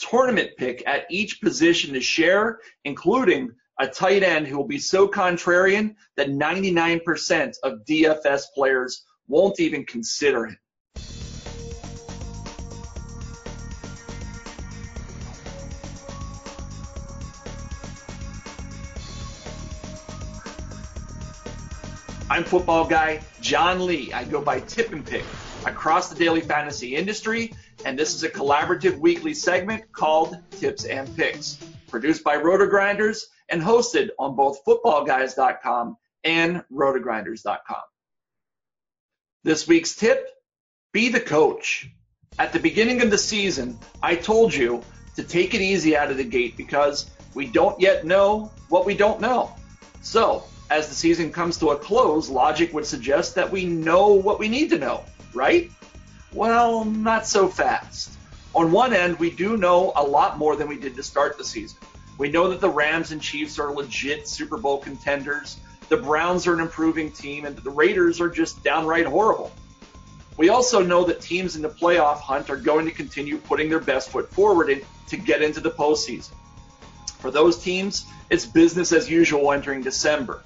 tournament pick at each position to share, including a tight end who will be so contrarian that 99% of DFS players won't even consider him. I'm football guy John Lee. I go by Tip and Pick across the daily fantasy industry, and this is a collaborative weekly segment called Tips and Picks, produced by RotoGrinders and hosted on both footballguys.com and rotogrinders.com. This week's tip, be the coach. At the beginning of the season, I told you to take it easy out of the gate because we don't yet know what we don't know. So as the season comes to a close, logic would suggest that we know what we need to know, right? Well, not so fast. On one end, we do know a lot more than we did to start the season. We know that the Rams and Chiefs are legit Super Bowl contenders, the Browns are an improving team, and the Raiders are just downright horrible. We also know that teams in the playoff hunt are going to continue putting their best foot forward to get into the postseason. For those teams, it's business as usual entering December.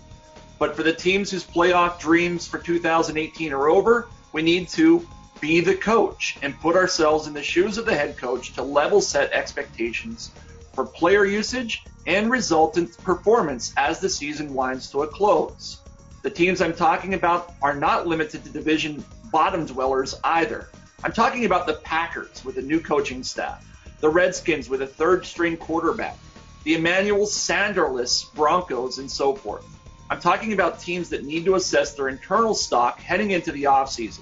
But for the teams whose playoff dreams for 2018 are over, we need to be the coach and put ourselves in the shoes of the head coach to level set expectations for player usage and resultant performance as the season winds to a close. The teams I'm talking about are not limited to division bottom dwellers either. I'm talking about the Packers with a new coaching staff, the Redskins with a third string quarterback, the Emmanuel Sanderless Broncos, and so forth. I'm talking about teams that need to assess their internal stock heading into the offseason.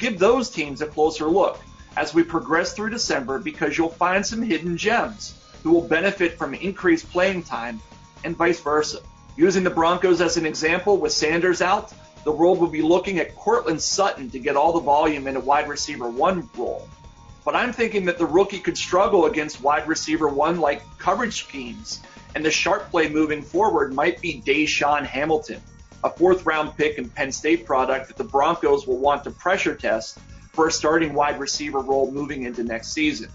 Give those teams a closer look as we progress through December because you'll find some hidden gems who will benefit from increased playing time and vice versa. Using the Broncos as an example, with Sanders out, the world will be looking at Courtland Sutton to get all the volume in a wide receiver one role. But I'm thinking that the rookie could struggle against wide receiver one like coverage schemes and the sharp play moving forward might be DaeSean Hamilton, a fourth round pick and Penn State product that the Broncos will want to pressure test for a starting wide receiver role moving into next season.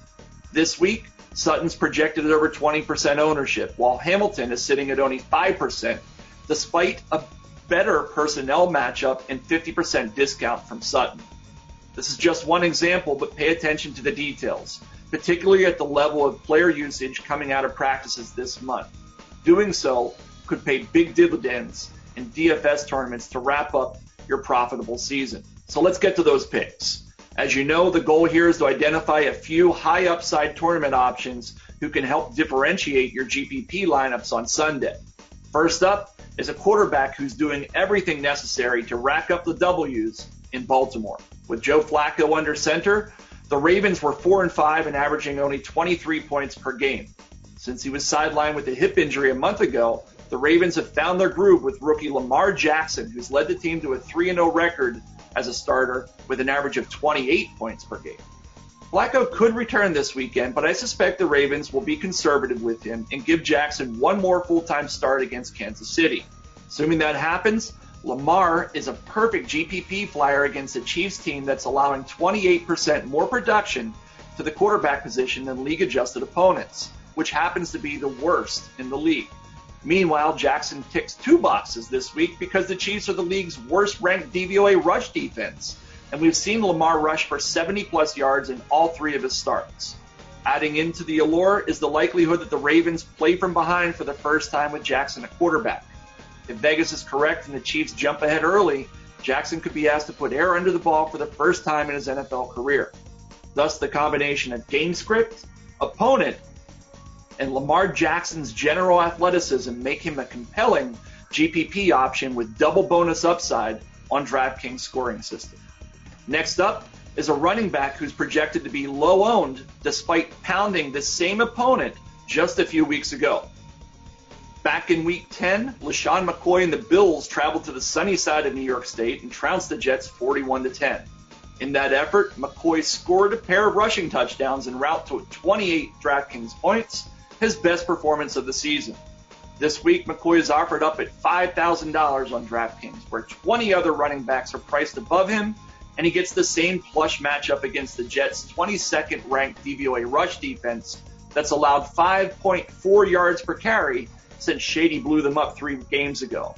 This week, Sutton's projected at over 20% ownership, while Hamilton is sitting at only 5%, despite a better personnel matchup and 50% discount from Sutton. This is just one example, but pay attention to the details particularly at the level of player usage coming out of practices this month. Doing so could pay big dividends in DFS tournaments to wrap up your profitable season. So let's get to those picks. As you know, the goal here is to identify a few high upside tournament options who can help differentiate your GPP lineups on Sunday. First up is a quarterback who's doing everything necessary to rack up the W's in Baltimore. With Joe Flacco under center, The Ravens were 4 and 5 and averaging only 23 points per game. Since he was sidelined with a hip injury a month ago, the Ravens have found their groove with rookie Lamar Jackson, who's led the team to a 3 0 record as a starter with an average of 28 points per game. Flacco could return this weekend, but I suspect the Ravens will be conservative with him and give Jackson one more full time start against Kansas City. Assuming that happens, Lamar is a perfect GPP flyer against a Chiefs team that's allowing 28% more production to the quarterback position than league adjusted opponents, which happens to be the worst in the league. Meanwhile, Jackson ticks two boxes this week because the Chiefs are the league's worst ranked DVOA rush defense, and we've seen Lamar rush for 70 plus yards in all three of his starts. Adding into the allure is the likelihood that the Ravens play from behind for the first time with Jackson at quarterback. If Vegas is correct and the Chiefs jump ahead early, Jackson could be asked to put air under the ball for the first time in his NFL career. Thus, the combination of game script, opponent, and Lamar Jackson's general athleticism make him a compelling GPP option with double bonus upside on DraftKings scoring system. Next up is a running back who's projected to be low owned despite pounding the same opponent just a few weeks ago. Back in week 10, LeSean McCoy and the Bills traveled to the sunny side of New York State and trounced the Jets 41 to 10. In that effort, McCoy scored a pair of rushing touchdowns en route to 28 DraftKings points, his best performance of the season. This week, McCoy is offered up at $5,000 on DraftKings, where 20 other running backs are priced above him, and he gets the same plush matchup against the Jets' 22nd ranked DVOA rush defense that's allowed 5.4 yards per carry since Shady blew them up three games ago.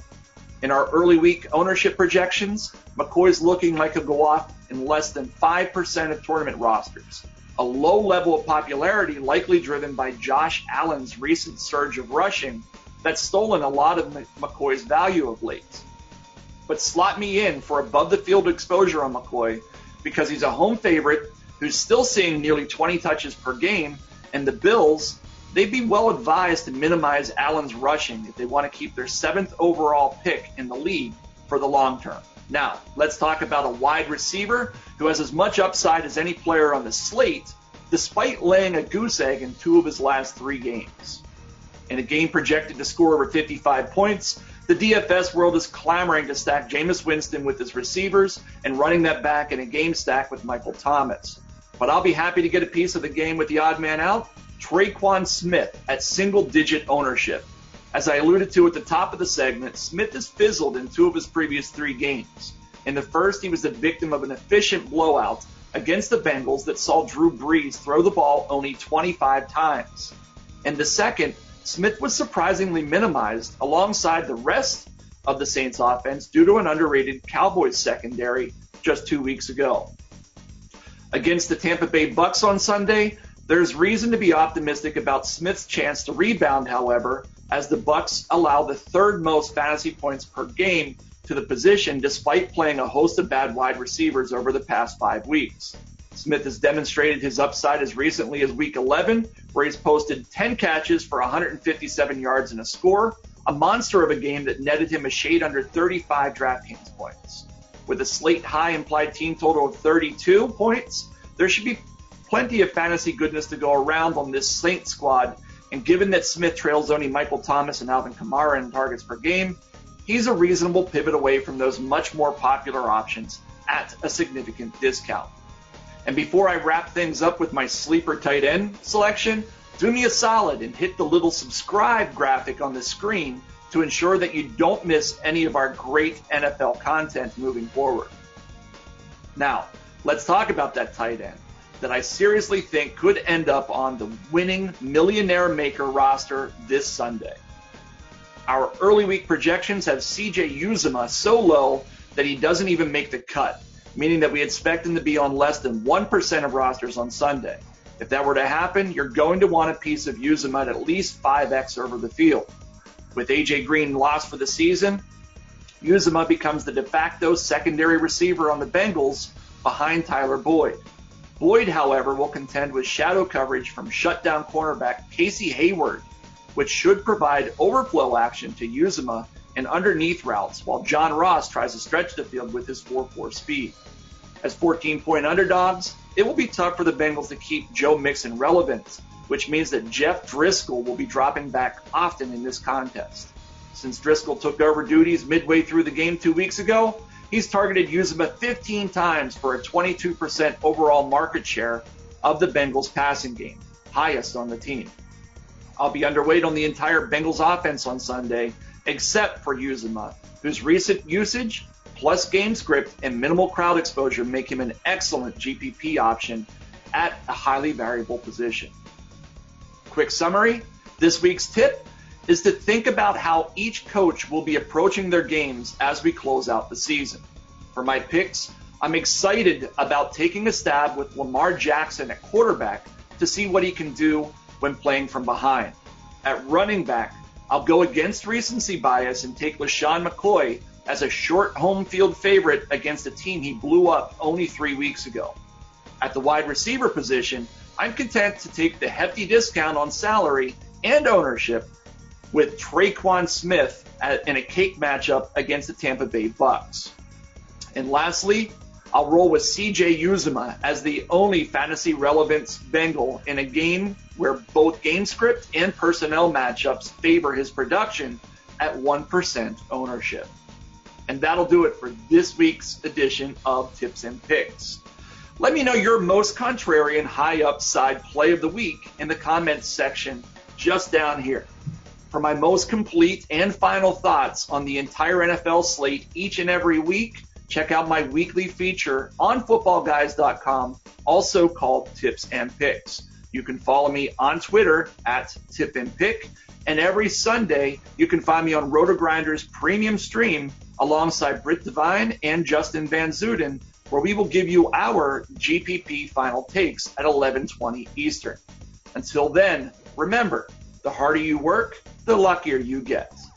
In our early week ownership projections, McCoy's looking like he'll go off in less than 5% of tournament rosters. A low level of popularity likely driven by Josh Allen's recent surge of rushing that's stolen a lot of McCoy's value of late. But slot me in for above the field exposure on McCoy because he's a home favorite who's still seeing nearly 20 touches per game, and the Bills they'd be well advised to minimize Allen's rushing if they want to keep their seventh overall pick in the league for the long term. Now, let's talk about a wide receiver who has as much upside as any player on the slate, despite laying a goose egg in two of his last three games. In a game projected to score over 55 points, the DFS world is clamoring to stack Jameis Winston with his receivers and running that back in a game stack with Michael Thomas. But I'll be happy to get a piece of the game with the odd man out Tre'Quan Smith at single digit ownership. As I alluded to at the top of the segment, Smith has fizzled in two of his previous three games. In the first, he was the victim of an efficient blowout against the Bengals that saw Drew Brees throw the ball only 25 times. In the second, Smith was surprisingly minimized alongside the rest of the Saints offense due to an underrated Cowboys secondary just two weeks ago. Against the Tampa Bay Bucks on Sunday, there's reason to be optimistic about Smith's chance to rebound, however, as the Bucks allow the third most fantasy points per game to the position despite playing a host of bad wide receivers over the past 5 weeks. Smith has demonstrated his upside as recently as week 11, where he's posted 10 catches for 157 yards and a score, a monster of a game that netted him a shade under 35 DraftKings points. With a slate high implied team total of 32 points, there should be plenty of fantasy goodness to go around on this Saint squad. And given that Smith trails only Michael Thomas and Alvin Kamara in targets per game, he's a reasonable pivot away from those much more popular options at a significant discount. And before I wrap things up with my sleeper tight end selection, do me a solid and hit the little subscribe graphic on the screen to ensure that you don't miss any of our great NFL content moving forward. Now, let's talk about that tight end that I seriously think could end up on the winning Millionaire Maker roster this Sunday. Our early week projections have CJ Uzomah so low that he doesn't even make the cut, meaning that we expect him to be on less than 1% of rosters on Sunday. If that were to happen, you're going to want a piece of Uzomah at at least 5x over the field. With AJ Green lost for the season, Uzomah becomes the de facto secondary receiver on the Bengals behind Tyler Boyd. Boyd, however, will contend with shadow coverage from shutdown cornerback Casey Hayward, which should provide overflow action to Uzomah and underneath routes, while John Ross tries to stretch the field with his 4-4 speed. As 14-point underdogs, it will be tough for the Bengals to keep Joe Mixon relevant, which means that Jeff Driskel will be dropping back often in this contest. Since Driskel took over duties midway through the game two weeks ago, he's targeted Uzomah 15 times for a 22% overall market share of the Bengals passing game, highest on the team. I'll be underweight on the entire Bengals offense on Sunday, except for Uzomah, whose recent usage plus game script and minimal crowd exposure make him an excellent GPP option at a highly variable position. Quick summary this week's tip is to think about how each coach will be approaching their games as we close out the season. For my picks, I'm excited about taking a stab with Lamar Jackson at quarterback to see what he can do when playing from behind. At running back, I'll go against recency bias and take LeSean McCoy as a short home field favorite against a team he blew up only three weeks ago. At the wide receiver position, I'm content to take the hefty discount on salary and ownership with Tre'Quan Smith in a cake matchup against the Tampa Bay Bucks. And lastly, I'll roll with CJ Uzomah as the only fantasy relevant Bengal in a game where both game script and personnel matchups favor his production at 1% ownership. And that'll do it for this week's edition of Tips and Picks. Let me know your most contrarian high upside play of the week in the comments section just down here. For my most complete and final thoughts on the entire NFL slate each and every week, check out my weekly feature on footballguys.com, also called Tips and Picks. You can follow me on Twitter at Tip and Pick, and every Sunday you can find me on RotoGrinders premium stream alongside Britt Devine and Justin Van Zuden, where we will give you our GPP final takes at 11:20 Eastern. Until then, remember, the harder you work, the luckier you get.